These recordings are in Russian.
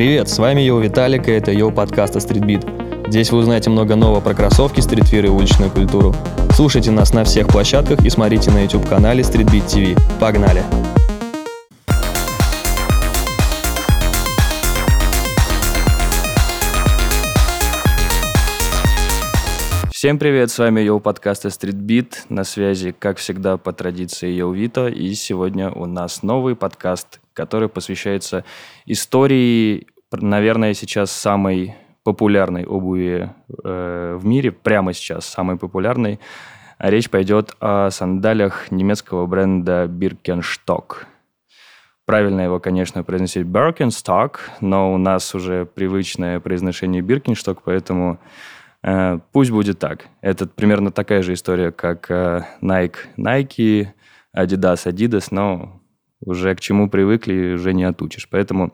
Привет, с вами Йоу Виталик, и это Йоу подкаст от Streetbeat. Здесь вы узнаете много нового про кроссовки, streetwear и уличную культуру. Слушайте нас на всех площадках и смотрите на YouTube-канале Streetbeat TV. Погнали! Всем привет, с вами Йоу подкаста Street Beat. На связи, как всегда, по традиции Йоу Вито. И сегодня у нас новый подкаст, который посвящается истории, наверное, сейчас самой популярной обуви э, в мире, прямо сейчас самой популярной. Речь пойдет о сандалях немецкого бренда Birkenstock. Правильно его, конечно, произносить Birkenstock, но у нас уже привычное произношение Birkenstock, поэтому пусть будет так. Это примерно такая же история, как э, Nike, Nike, Adidas, Adidas, но уже к чему привыкли, уже не отучишь. Поэтому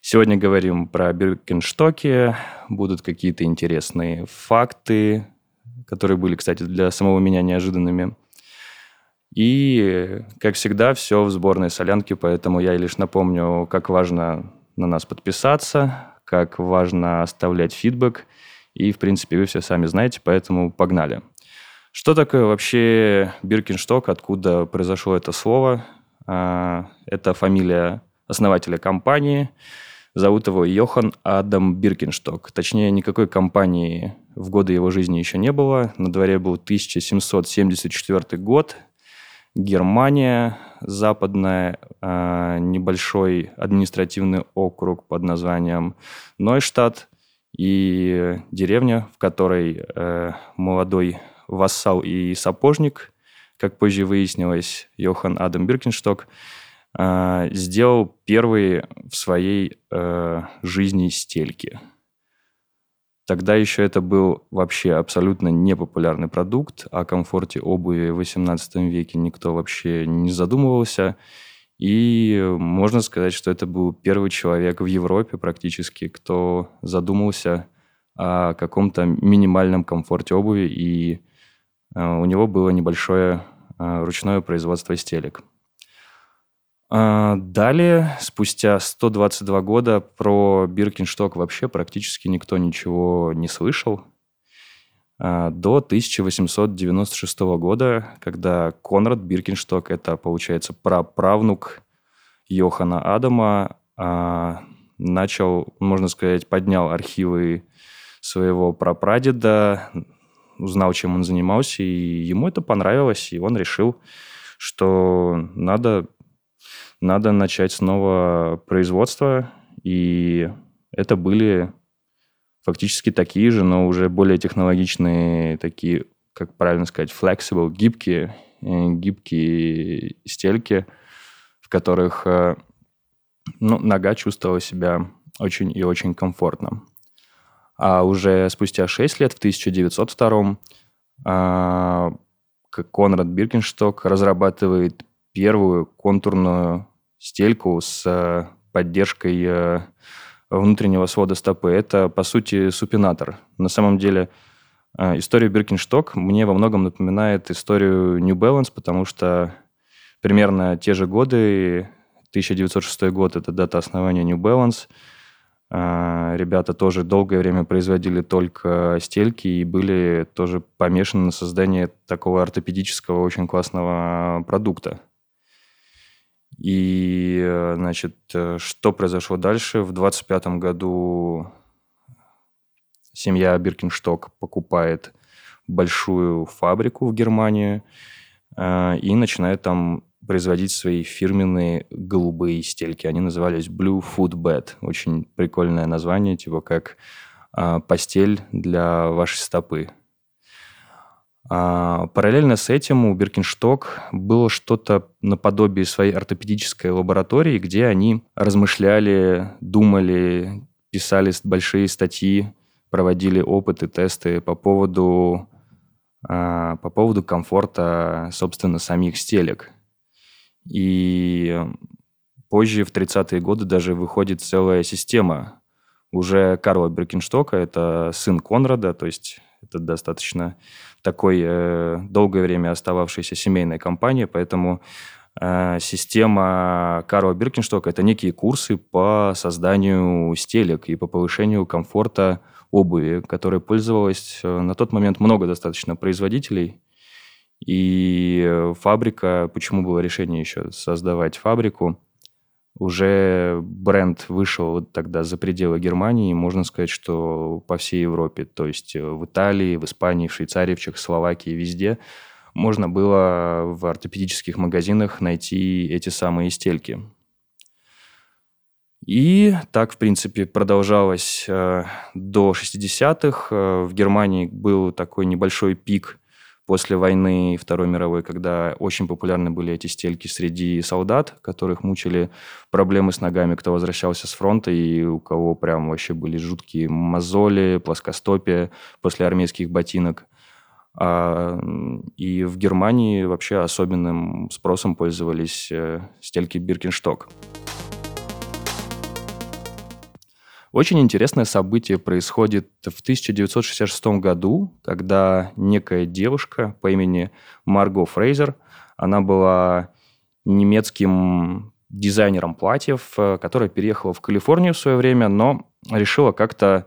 сегодня говорим про Биркенштоки, будут какие-то интересные факты, которые были, кстати, для самого меня неожиданными. И, как всегда, все в сборной солянке, поэтому я лишь напомню, как важно на нас подписаться, как важно оставлять фидбэк – и, в принципе, вы все сами знаете, поэтому погнали. Что такое вообще Биркиншток, откуда произошло это слово? А, это фамилия основателя компании. Зовут его Йохан Адам Биркиншток. Точнее, никакой компании в годы его жизни еще не было. На дворе был 1774 год. Германия, западная, а, небольшой административный округ под названием Нойштадт. И деревня, в которой э, молодой вассал и сапожник, как позже выяснилось, Йохан Адам Биркеншток, э, сделал первые в своей э, жизни стельки. Тогда еще это был вообще абсолютно непопулярный продукт, о комфорте обуви в XVIII веке никто вообще не задумывался. И можно сказать, что это был первый человек в Европе практически, кто задумался о каком-то минимальном комфорте обуви, и э, у него было небольшое э, ручное производство стелек. А, далее, спустя 122 года, про Биркиншток вообще практически никто ничего не слышал. А, до 1896 года, когда Конрад Биркеншток, это, получается, праправнук Йохана Адама, а, начал, можно сказать, поднял архивы своего прапрадеда, узнал, чем он занимался, и ему это понравилось, и он решил, что надо, надо начать снова производство, и это были фактически такие же, но уже более технологичные, такие, как правильно сказать, flexible, гибкие, э, гибкие стельки, в которых э, ну, нога чувствовала себя очень и очень комфортно. А уже спустя 6 лет, в 1902 а, Конрад Биркеншток разрабатывает первую контурную стельку с э, поддержкой внутреннего свода стопы. Это, по сути, супинатор. На самом деле, э, история Биркиншток мне во многом напоминает историю New Balance, потому что примерно те же годы, 1906 год – это дата основания New Balance. Э, ребята тоже долгое время производили только стельки и были тоже помешаны на создании такого ортопедического очень классного продукта – и, э, значит, э, что произошло дальше? В 25 году семья Биркиншток покупает большую фабрику в Германии э, и начинает там производить свои фирменные голубые стельки. Они назывались Blue Food Bed. Очень прикольное название, типа как постель для вашей стопы. А, параллельно с этим у Биркиншток было что-то наподобие своей ортопедической лаборатории, где они размышляли, думали, писали большие статьи, проводили опыты, тесты по поводу, а, по поводу комфорта, собственно, самих стелек. И позже, в 30-е годы, даже выходит целая система уже Карла Биркинштока, это сын Конрада, то есть это достаточно такой э, долгое время остававшаяся семейная компания, поэтому э, система Карла Биркенштока – это некие курсы по созданию стелек и по повышению комфорта обуви, которой пользовалась э, на тот момент много достаточно производителей. И фабрика, почему было решение еще создавать фабрику, уже бренд вышел тогда за пределы Германии, можно сказать, что по всей Европе, то есть в Италии, в Испании, в Швейцарии, в Чехословакии, везде можно было в ортопедических магазинах найти эти самые стельки. И так, в принципе, продолжалось э, до 60-х. Э, в Германии был такой небольшой пик после войны Второй мировой, когда очень популярны были эти стельки среди солдат, которых мучили проблемы с ногами, кто возвращался с фронта и у кого прям вообще были жуткие мозоли, плоскостопие после армейских ботинок. А, и в Германии вообще особенным спросом пользовались э, стельки Биркеншток. Очень интересное событие происходит в 1966 году, когда некая девушка по имени Марго Фрейзер, она была немецким дизайнером платьев, э, которая переехала в Калифорнию в свое время, но решила как-то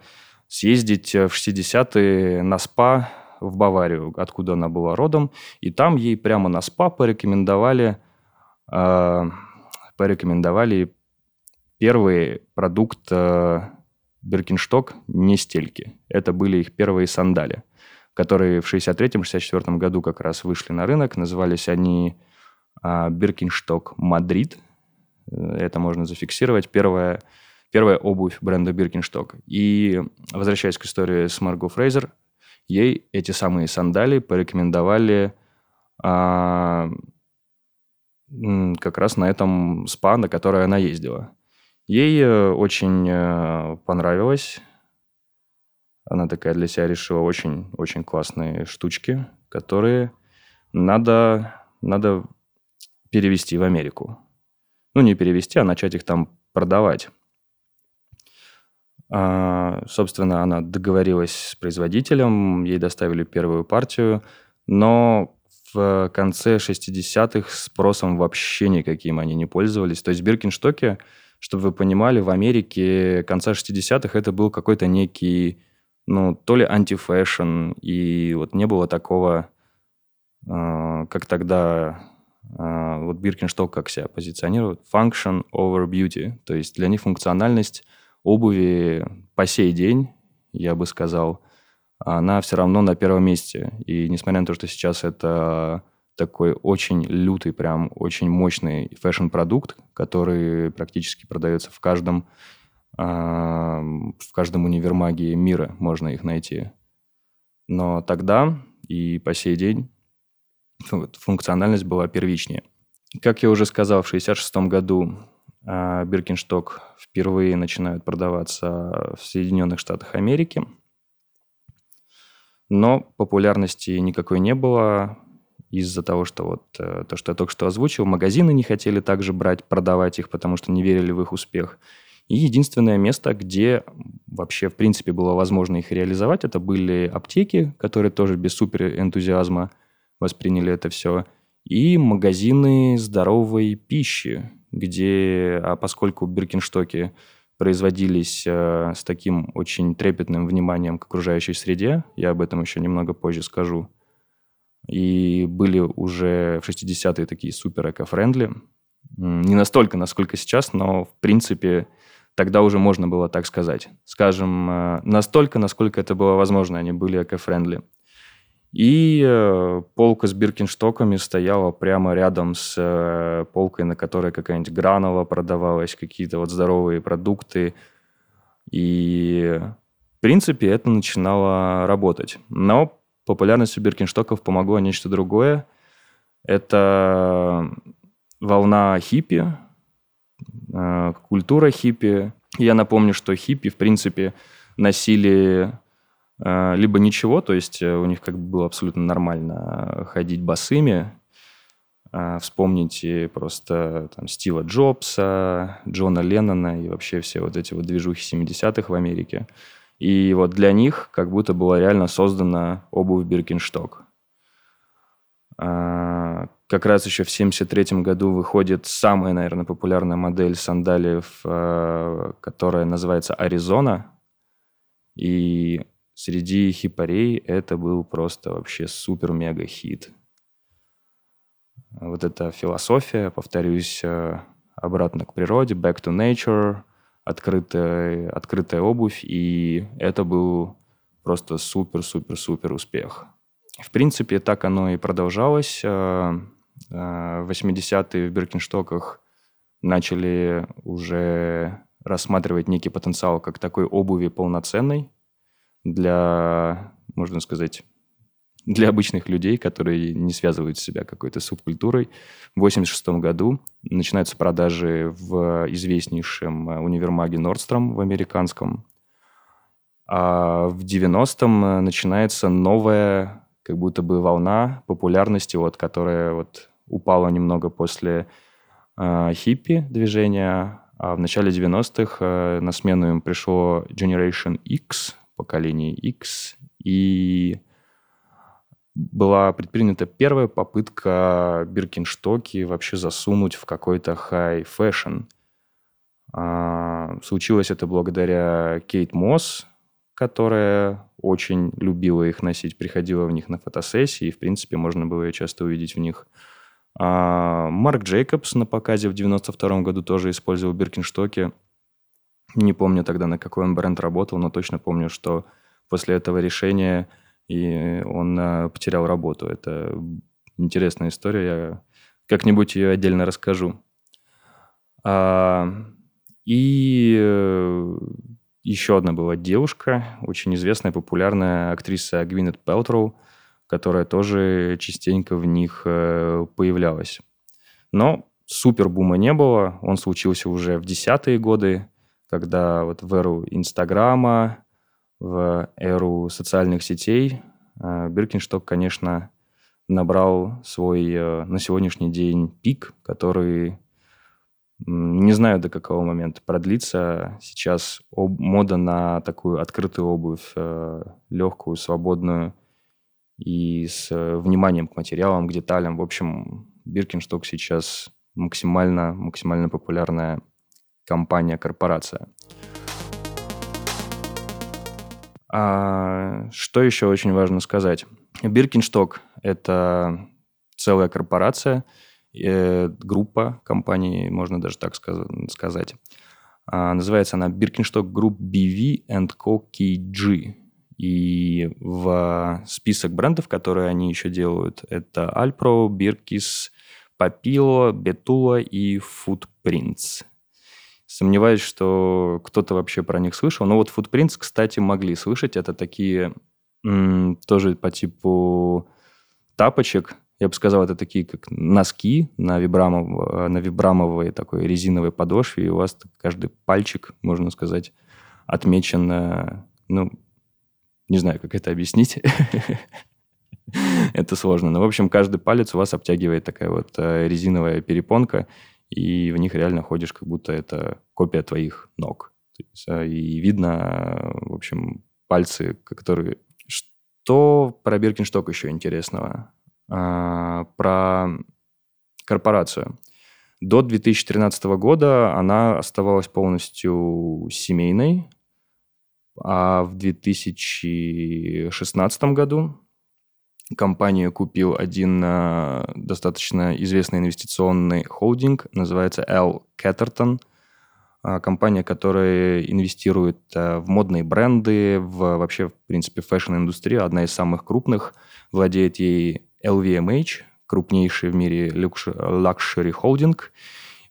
съездить в 60-е на спа в Баварию, откуда она была родом, и там ей прямо на спа порекомендовали, э, порекомендовали первый продукт э, Birkenstock не стельки. Это были их первые сандали, которые в 63-64 году как раз вышли на рынок. Назывались они а, Birkenstock Madrid. Это можно зафиксировать. Первая, первая обувь бренда Birkenstock. И, возвращаясь к истории с Марго Фрейзер, ей эти самые сандали порекомендовали а, как раз на этом спа, на который она ездила. Ей э, очень э, понравилось. Она такая для себя решила очень-очень классные штучки, которые надо, надо перевести в Америку. Ну, не перевести, а начать их там продавать. А, собственно, она договорилась с производителем, ей доставили первую партию, но в конце 60-х спросом вообще никаким они не пользовались. То есть Birkenstock и – чтобы вы понимали, в Америке конца 60-х это был какой-то некий, ну, то ли anti-fashion, и вот не было такого, э, как тогда э, вот Birkenstock как себя позиционирует, function over beauty, то есть для них функциональность обуви по сей день, я бы сказал, она все равно на первом месте. И несмотря на то, что сейчас это такой очень лютый, прям очень мощный fashion-продукт, который практически продается в каждом, э, в каждом универмаге мира, можно их найти. Но тогда и по сей день функциональность была первичнее. Как я уже сказал, в 1966 году Биркиншток впервые начинают продаваться в Соединенных Штатах Америки. Но популярности никакой не было из-за того, что вот э, то, что я только что озвучил, магазины не хотели также брать, продавать их, потому что не верили в их успех. И единственное место, где вообще, в принципе, было возможно их реализовать, это были аптеки, которые тоже без супер энтузиазма восприняли это все, и магазины здоровой пищи, где, а поскольку Биркинштоки производились э, с таким очень трепетным вниманием к окружающей среде, я об этом еще немного позже скажу, и были уже в 60-е такие супер эко-френдли. Не настолько, насколько сейчас, но в принципе тогда уже можно было так сказать. Скажем, э, настолько, насколько это было возможно, они были эко-френдли. И э, полка с биркинштоками стояла прямо рядом с э, полкой, на которой какая-нибудь гранула продавалась, какие-то вот здоровые продукты. И в принципе это начинало работать. Но популярностью Биркинштоков помогло нечто другое. Это волна хиппи, э, культура хиппи. Я напомню, что хиппи, в принципе, носили э, либо ничего, то есть э, у них как бы было абсолютно нормально ходить босыми. Вспомните просто там, Стива Джобса, Джона Леннона и вообще все вот эти вот движухи 70-х в Америке. И вот для них как будто была реально создана обувь Биркиншток. А, как раз еще в 1973 году выходит самая, наверное, популярная модель сандалиев, э, которая называется «Аризона». И среди хипарей это был просто вообще супер-мега-хит. Вот эта философия, повторюсь, э, обратно к природе, back to nature, открытая, открытая обувь, и это был просто супер-супер-супер успех. В принципе, так оно и продолжалось. Э, э, в 80-е в Биркенштоках начали уже рассматривать некий потенциал как такой обуви полноценной для, можно сказать, для обычных людей, которые не связывают себя какой-то субкультурой. В 1986 году начинаются продажи в известнейшем универмаге Nordstrom в американском. А в 90-м начинается новая как будто бы волна популярности, вот, которая вот упала немного после э, хиппи движения, а в начале 90-х э, на смену им пришло Generation X, поколение X, и была предпринята первая попытка Birkenstock и вообще засунуть в какой-то high fashion. А, случилось это благодаря Кейт Мосс, которая очень любила их носить, приходила в них на фотосессии, и, в принципе, можно было ее часто увидеть в них. А Марк Джейкобс на показе в 92 году тоже использовал Birkenstock и. Не помню тогда, на какой он бренд работал, но точно помню, что после этого решения и он а, потерял работу. Это интересная история, я как-нибудь ее отдельно расскажу. А, и э, еще одна была девушка, очень известная, популярная актриса Гвинет Пелтроу, которая тоже частенько в них э, появлялась. Но супербума не было, он случился уже в десятые годы, когда вот в эру Инстаграма, в эру социальных сетей э, Биркиншток, конечно, набрал свой э, на сегодняшний день пик, который не знаю, до какого момента продлится. Сейчас об, мода на такую открытую обувь, э, легкую, свободную и с вниманием к материалам, к деталям. В общем, Биркиншток сейчас максимально, максимально популярная компания, корпорация. А что еще очень важно сказать? Биркиншток – это целая корпорация – Э, группа компаний, можно даже так сказать. А, называется она Birkenstock Group BV Co. KG. И в список брендов, которые они еще делают, это Alpro, Birkis, Papilo, Betula и Footprints. Сомневаюсь, что кто-то вообще про них слышал. Но вот Footprints, кстати, могли слышать. Это такие м, тоже по типу тапочек, я бы сказал, это такие как носки на, вибрамов, э, на вибрамовой такой резиновой подошве, и у вас каждый пальчик, можно сказать, отмечен, э, ну, не знаю, как это объяснить. Это сложно. Но, в общем, каждый палец у вас обтягивает такая вот э, резиновая перепонка, и в них реально ходишь, как будто это копия твоих ног. И видно, в общем, пальцы, которые... Что про Биркиншток еще интересного? А, про корпорацию. До 2013 года она оставалась полностью семейной, а в 2016 году компанию купил один а, достаточно известный инвестиционный холдинг, называется L. Catterton. А, компания, которая инвестирует в модные бренды, в вообще, в принципе, fashion-индустрию, одна из самых крупных, владеет ей LVMH, крупнейший в мире luxury холдинг.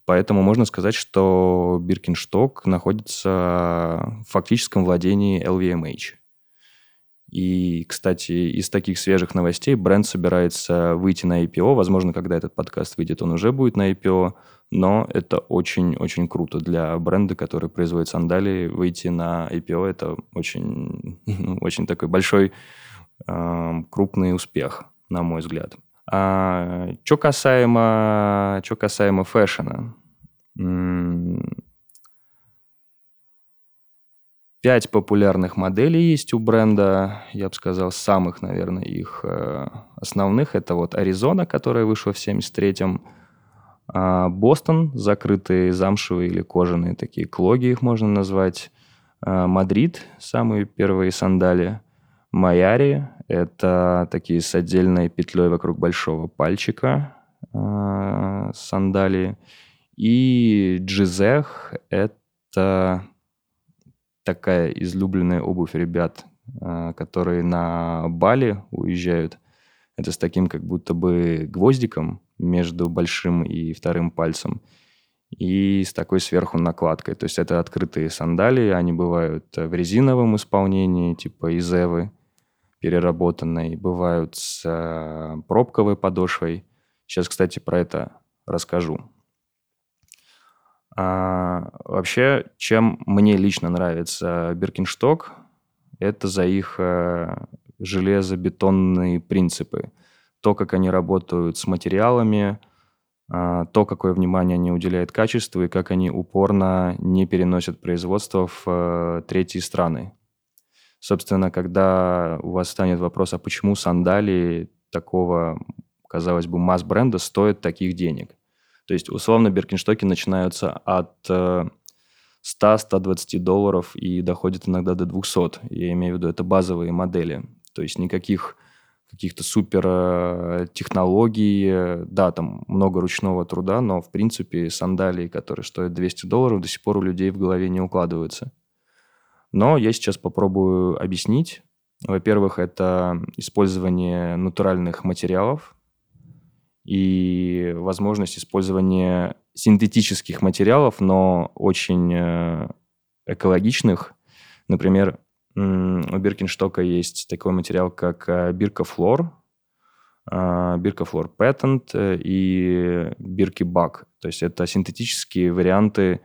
Поэтому можно сказать, что Birkenstock находится в фактическом владении LVMH. И, кстати, из таких свежих новостей бренд собирается выйти на IPO. Возможно, когда этот подкаст выйдет, он уже будет на IPO. Но это очень-очень круто для бренда, который производит сандалии. Выйти на IPO – это очень, очень такой большой, э, крупный успех на мой взгляд. А, что касаемо, что касаемо фэшена. Пять популярных моделей есть у бренда, я бы сказал, самых, наверное, их э, основных. Это вот Аризона, которая вышла в 73-м, а Бостон, закрытые замшевые или кожаные такие клоги их можно назвать, а Мадрид, самые первые сандали, Майари, это такие с отдельной петлей вокруг большого пальчика э, сандалии, и Джизех, это такая излюбленная обувь ребят, а, которые на Бали уезжают. Это с таким как будто бы гвоздиком между большим и вторым пальцем. И с такой сверху накладкой. То есть это открытые сандалии. Они бывают в резиновом исполнении, типа изевы переработанной. Бывают с а, пробковой подошвой. Сейчас, кстати, про это расскажу. А, вообще, чем мне лично нравится Биркиншток, это за их а, железобетонные принципы. То, как они работают с материалами, а, то, какое внимание они уделяют качеству и как они упорно не переносят производство в а, третьи страны. Собственно, когда у вас станет вопрос, а почему сандалии такого, казалось бы, масс-бренда стоят таких денег – то есть, условно, Биркинштоки начинаются от 100-120 э, долларов и доходят иногда до 200. Я имею в виду, это базовые модели. То есть никаких каких-то супер э, технологий, да, там много ручного труда, но, в принципе, сандалии, которые стоят 200 долларов, до сих пор у людей в голове не укладываются. Но я сейчас попробую объяснить. Во-первых, это использование натуральных материалов, и возможность использования синтетических материалов, но очень э, экологичных. Например, у Биркинштока есть такой материал, как э, Биркофлор, э, Биркофлор Патент и Бирки Бак. То есть это синтетические варианты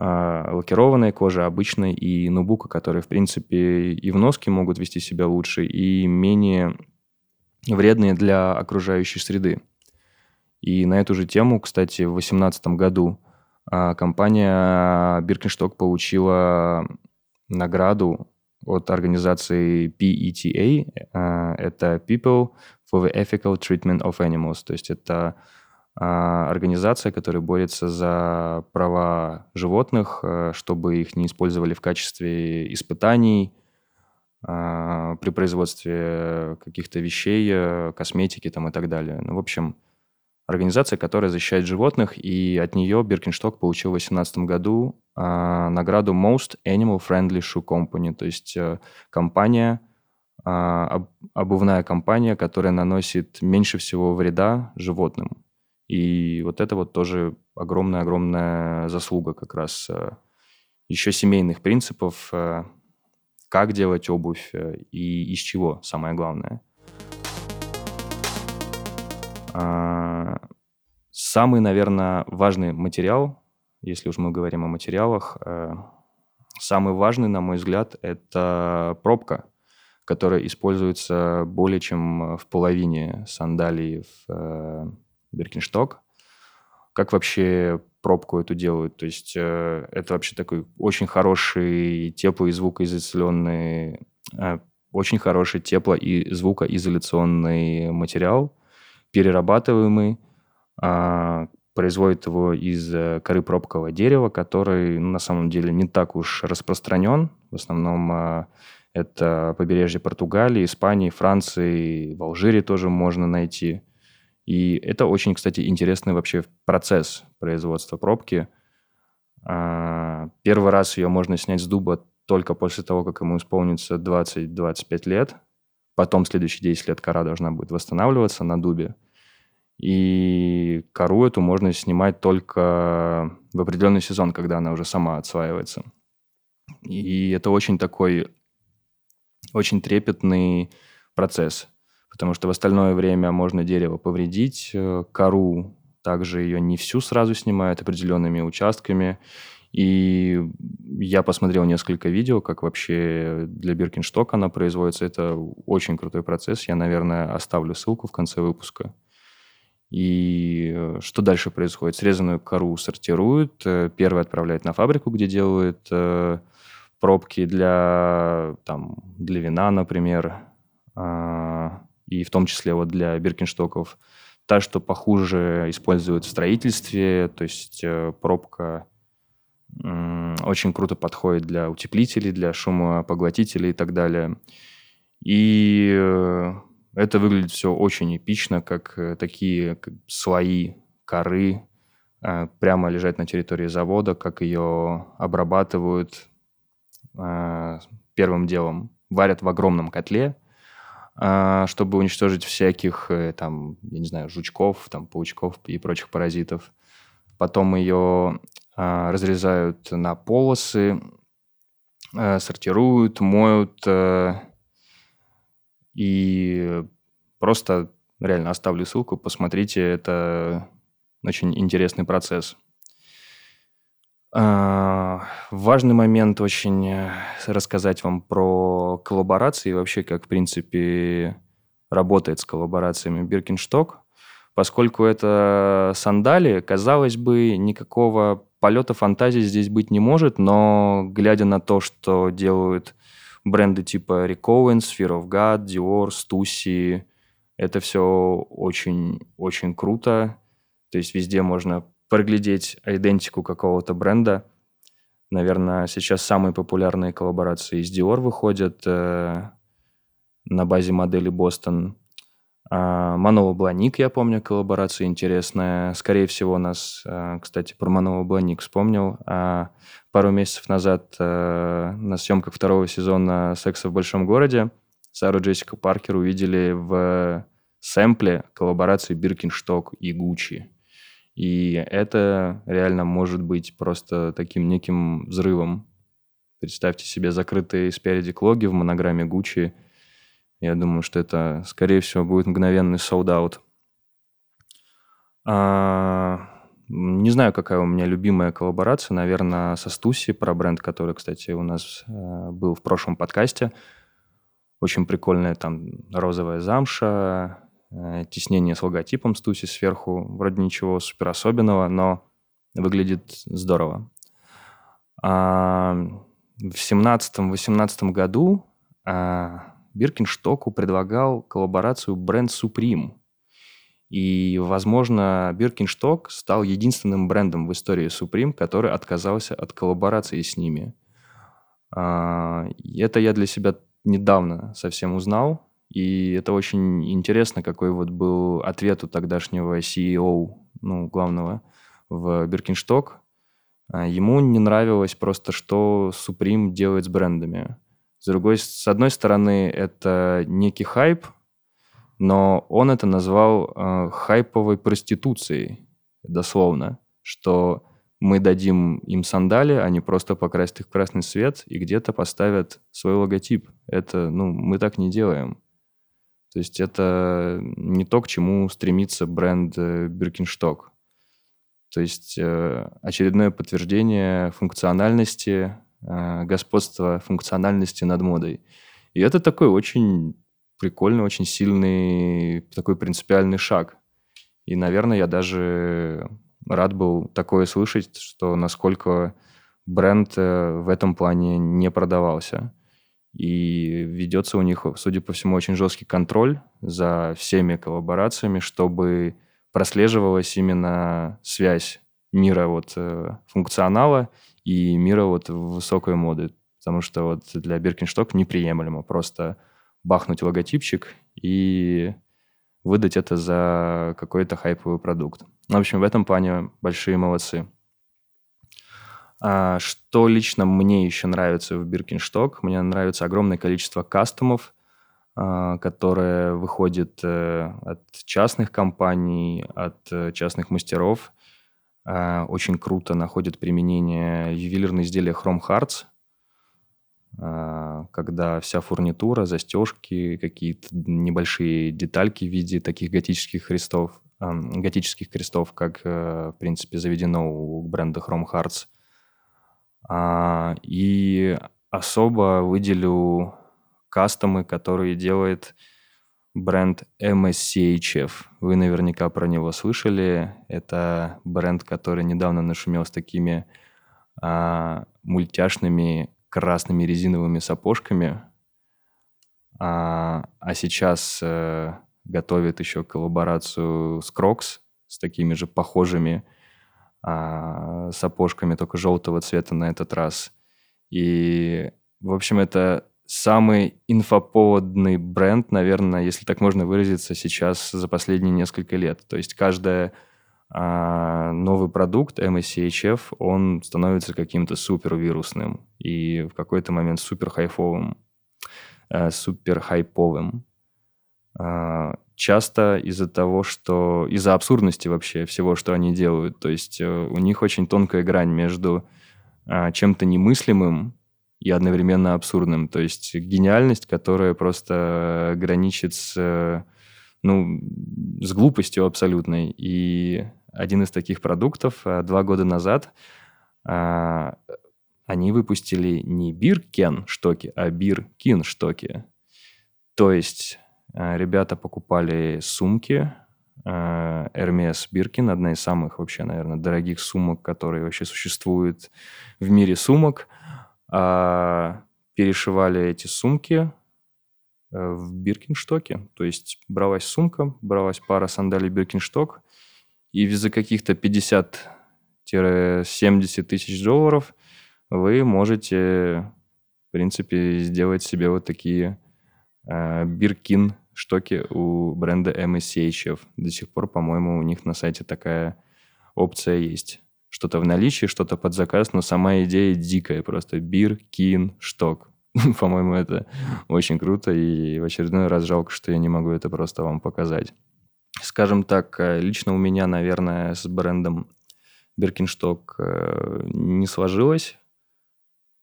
лакированной кожи, обычной и нубука, которые, в принципе, и в носке могут вести себя лучше, и менее вредные для окружающей среды. И на эту же тему, кстати, в 2018 году а, компания Birkenstock получила награду от организации PETA. А, это People for the Ethical Treatment of Animals. То есть это а, организация, которая борется за права животных, чтобы их не использовали в качестве испытаний при производстве каких-то вещей, косметики там и так далее. Ну, в общем, организация, которая защищает животных, и от нее Биркеншток получил в 2018 году э, награду Most Animal Friendly Shoe Company, то есть э, компания, э, об, обувная компания, которая наносит меньше всего вреда животным. И вот это вот тоже огромная-огромная заслуга как раз э, еще семейных принципов, э, как делать обувь э, и из чего, самое главное – самый, наверное, важный материал, если уж мы говорим о материалах, э, самый важный, на мой взгляд, это пробка, которая используется более чем в половине сандалий в Биркиншток. Как вообще пробку эту делают? То есть э, это вообще такой очень хороший теплый звукоизоляционный, э, очень хороший тепло- и звукоизоляционный материал, перерабатываемый, а, производит его из э, коры пробкового дерева, который ну, на самом деле не так уж распространен. В основном а, это побережье Португалии, Испании, Франции, в Алжире тоже можно найти. И это очень, кстати, интересный вообще процесс производства пробки. А, первый раз ее можно снять с дуба только после того, как ему исполнится 20-25 лет. Потом следующие 10 лет кора должна будет восстанавливаться на дубе. И кору эту можно снимать только в определенный сезон, когда она уже сама отсваивается. И это очень такой, очень трепетный процесс, потому что в остальное время можно дерево повредить, э, кору также ее не всю сразу снимают определенными участками. И я посмотрел несколько видео, как вообще для Биркинштока она производится. Это очень крутой процесс. Я, наверное, оставлю ссылку в конце выпуска. И э, что дальше происходит? Срезанную кору сортируют, э, первый отправляют на фабрику, где делают э, пробки для, там, для вина, например, и в том числе вот для биркинштоков. Та, что похуже используют в строительстве, то есть пробка очень круто подходит для утеплителей, для шумопоглотителей и так далее. И э, это выглядит все очень эпично, как э, такие как слои коры прямо лежать на территории завода, как ее обрабатывают первым делом. Варят в огромном котле – чтобы уничтожить всяких, э, там, я не знаю, жучков, там, паучков и прочих паразитов. Потом ее разрезают на полосы, а, сортируют, моют и просто реально оставлю ссылку, посмотрите, это очень интересный процесс. А, важный момент очень э, рассказать вам про коллаборации и вообще, как, в принципе, работает с коллаборациями Биркиншток. Поскольку это сандали, казалось бы, никакого полета фантазии здесь быть не может, но глядя на то, что делают бренды типа Rick Owens, Fear of God, Dior, Stussy, это все очень-очень круто. То есть везде можно проглядеть идентику какого-то бренда. Наверное, сейчас самые популярные коллаборации из Dior выходят э, на базе модели Boston. А, Манова Бланик, я помню, коллаборация интересная. Скорее всего, нас, э, кстати, про Манова Бланик вспомнил. А пару месяцев назад э, на съемках второго сезона «Секса в большом городе» Сару Джессику Паркер увидели в сэмпле коллаборации Биркиншток и Гуччи. И это реально может быть просто таким неким взрывом. Представьте себе закрытые спереди клоги в монограмме Gucci. Я думаю, что это, скорее всего, будет мгновенный sold-out. А, не знаю, какая у меня любимая коллаборация. Наверное, со Стуси, про бренд, который, кстати, у нас э, был в прошлом подкасте. Очень прикольная там розовая замша, Э, теснение с логотипом Стуси сверху. Вроде ничего супер особенного, но выглядит здорово. А, в 17-18 году а, Биркинштоку предлагал коллаборацию бренд Supreme. И, возможно, Биркиншток стал единственным брендом в истории Supreme, который отказался от коллаборации с ними. А, это я для себя недавно совсем узнал. И это очень интересно, какой вот был ответ у тогдашнего CEO, ну, главного в Биркиншток. А, ему не нравилось просто, что Supreme делает с брендами. С другой, с одной стороны, это некий хайп, но он это назвал э, хайповой проституцией, дословно, что мы дадим им сандали, они просто покрасят их в красный цвет и где-то поставят свой логотип. Это, ну, мы так не делаем. То есть это не то, к чему стремится бренд Birkenstock. То есть э, очередное подтверждение функциональности, э, господства функциональности над модой. И это такой очень прикольный, очень сильный, такой принципиальный шаг. И, наверное, я даже рад был такое слышать, что насколько бренд э, в этом плане не продавался. И ведется у них, судя по всему, очень жесткий контроль за всеми коллаборациями, чтобы прослеживалась именно связь мира вот э, функционала и мира вот высокой моды. Потому что вот для Birkenstock неприемлемо просто бахнуть логотипчик и выдать это за какой-то хайповый продукт. В общем, в этом плане большие молодцы. А, что лично мне еще нравится в Birkenstock? Мне нравится огромное количество кастомов, а, которое выходит э, от частных компаний, от э, частных мастеров. А, очень круто находит применение ювелирные изделия Chrome Hearts, когда вся фурнитура, застежки, какие-то небольшие детальки в виде таких готических крестов, готических крестов, как, э, в принципе, заведено у бренда Chrome Hearts – а, и особо выделю кастомы, которые делает бренд MSCHF. Вы наверняка про него слышали. Это бренд, который недавно нашумел с такими а, мультяшными красными резиновыми сапожками, а, а сейчас э, готовит еще коллаборацию с Crocs с такими же похожими а, сапожками, только желтого цвета на этот раз. И, в общем, это самый инфоповодный бренд, наверное, если так можно выразиться, сейчас за последние несколько лет. То есть каждая а новый продукт MSCHF, он становится каким-то супервирусным и в какой-то момент супер хайфовым, э, супер хайповым. Э, часто из-за того, что... Из-за абсурдности вообще всего, что они делают. То есть э, у них очень тонкая грань между э, чем-то немыслимым и одновременно абсурдным. То есть гениальность, которая просто граничит с ну, с глупостью абсолютной. И один из таких продуктов э, два года назад а, они выпустили не Биркен штоки, а Биркин штоки. То есть э, ребята покупали сумки, э, Hermes Birkin, одна из самых вообще, наверное, дорогих сумок, которые вообще существуют в мире сумок. А, перешивали эти сумки в Биркинштоке. То есть бралась сумка, бралась пара сандалий Биркиншток, и за каких-то 50-70 тысяч долларов вы можете, в принципе, сделать себе вот такие э, биркин штоки у бренда MSCHF. До сих пор, по-моему, у них на сайте такая опция есть. Что-то в наличии, что-то под заказ, но сама идея дикая просто. Биркин шток. По-моему, это очень круто, и в очередной раз жалко, что я не могу это просто вам показать. Скажем так, э, лично у меня, наверное, с брендом Birkenstock э, не сложилось.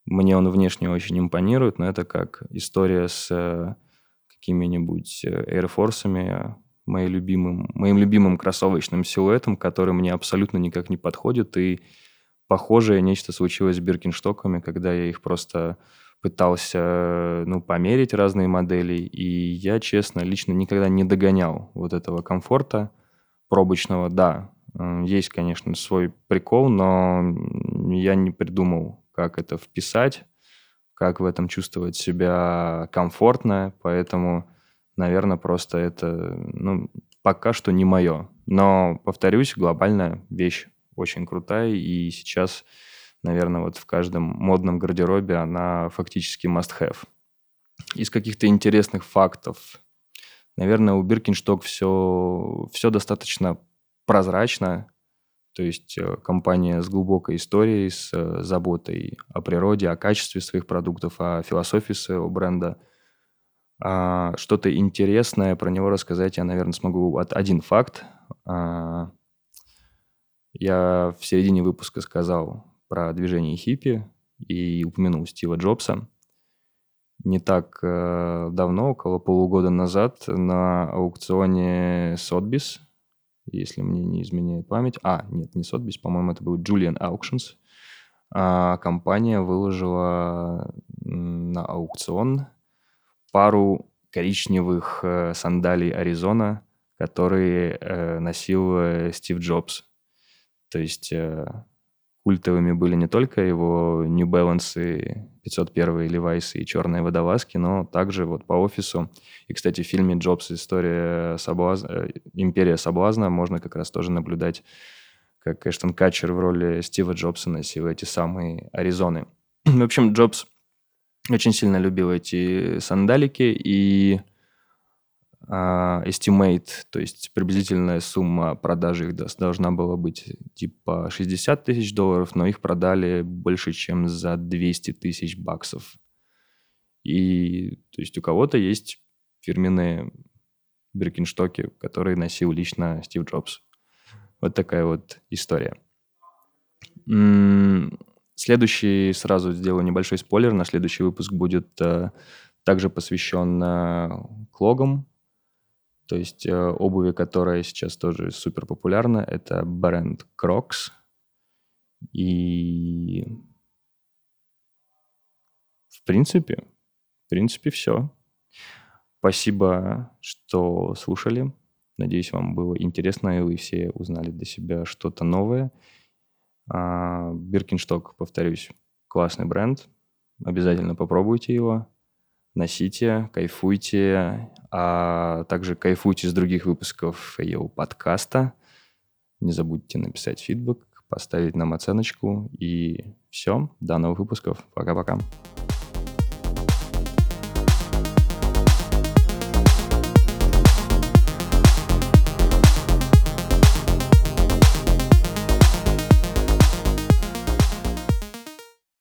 Мне он внешне очень импонирует, но это как история с э, какими-нибудь Air Force, моим любимым, моим любимым кроссовочным силуэтом, который мне абсолютно никак не подходит. И похожее нечто случилось с Биркинштоками, когда я их просто пытался, ну, померить разные модели, и я, честно, лично никогда не догонял вот этого комфорта пробочного. Да, есть, конечно, свой прикол, но я не придумал, как это вписать, как в этом чувствовать себя комфортно, поэтому, наверное, просто это, ну, пока что не мое. Но, повторюсь, глобальная вещь очень крутая, и сейчас наверное, вот в каждом модном гардеробе она фактически must-have. Из каких-то интересных фактов. Наверное, у Birkenstock все, все достаточно прозрачно. То есть э, компания с глубокой историей, с э, заботой о природе, о качестве своих продуктов, о философии своего бренда. А что-то интересное про него рассказать я, наверное, смогу. Один факт. А, я в середине выпуска сказал, про движение хиппи и упомянул Стива Джобса. Не так э, давно, около полугода назад, на аукционе Sotheby's, если мне не изменяет память, а, нет, не Sotheby's, по-моему, это был Julian Auctions, а компания выложила на аукцион пару коричневых э, сандалий Аризона, которые э, носил э, Стив Джобс. То есть э, культовыми были не только его New Balance, 501 Levi's и черные водолазки, но также вот по офису. И, кстати, в фильме «Джобс. История соблазна», э, «Империя соблазна» можно как раз тоже наблюдать, как Эштон Катчер в роли Стива Джобса носил эти самые Аризоны. В общем, Джобс очень сильно любил эти сандалики, и Uh, estimate, то есть приблизительная сумма продажи их должна была быть типа 60 тысяч долларов, но их продали больше, чем за 200 тысяч баксов. И то есть у кого-то есть фирменные Биркинштоки, которые носил лично Стив Джобс. Вот такая вот история. Следующий, сразу сделаю небольшой спойлер, на следующий выпуск будет uh, также посвящен uh, клогам, то есть э, обуви, которая сейчас тоже супер популярна, это бренд Crocs. И в принципе, в принципе, все. Спасибо, что слушали. Надеюсь, вам было интересно, и вы все узнали для себя что-то новое. Биркиншток, повторюсь, классный бренд. Обязательно попробуйте его, носите, кайфуйте, а также кайфуйте с других выпусков ее подкаста. Не забудьте написать фидбэк, поставить нам оценочку. И все, до новых выпусков. Пока-пока.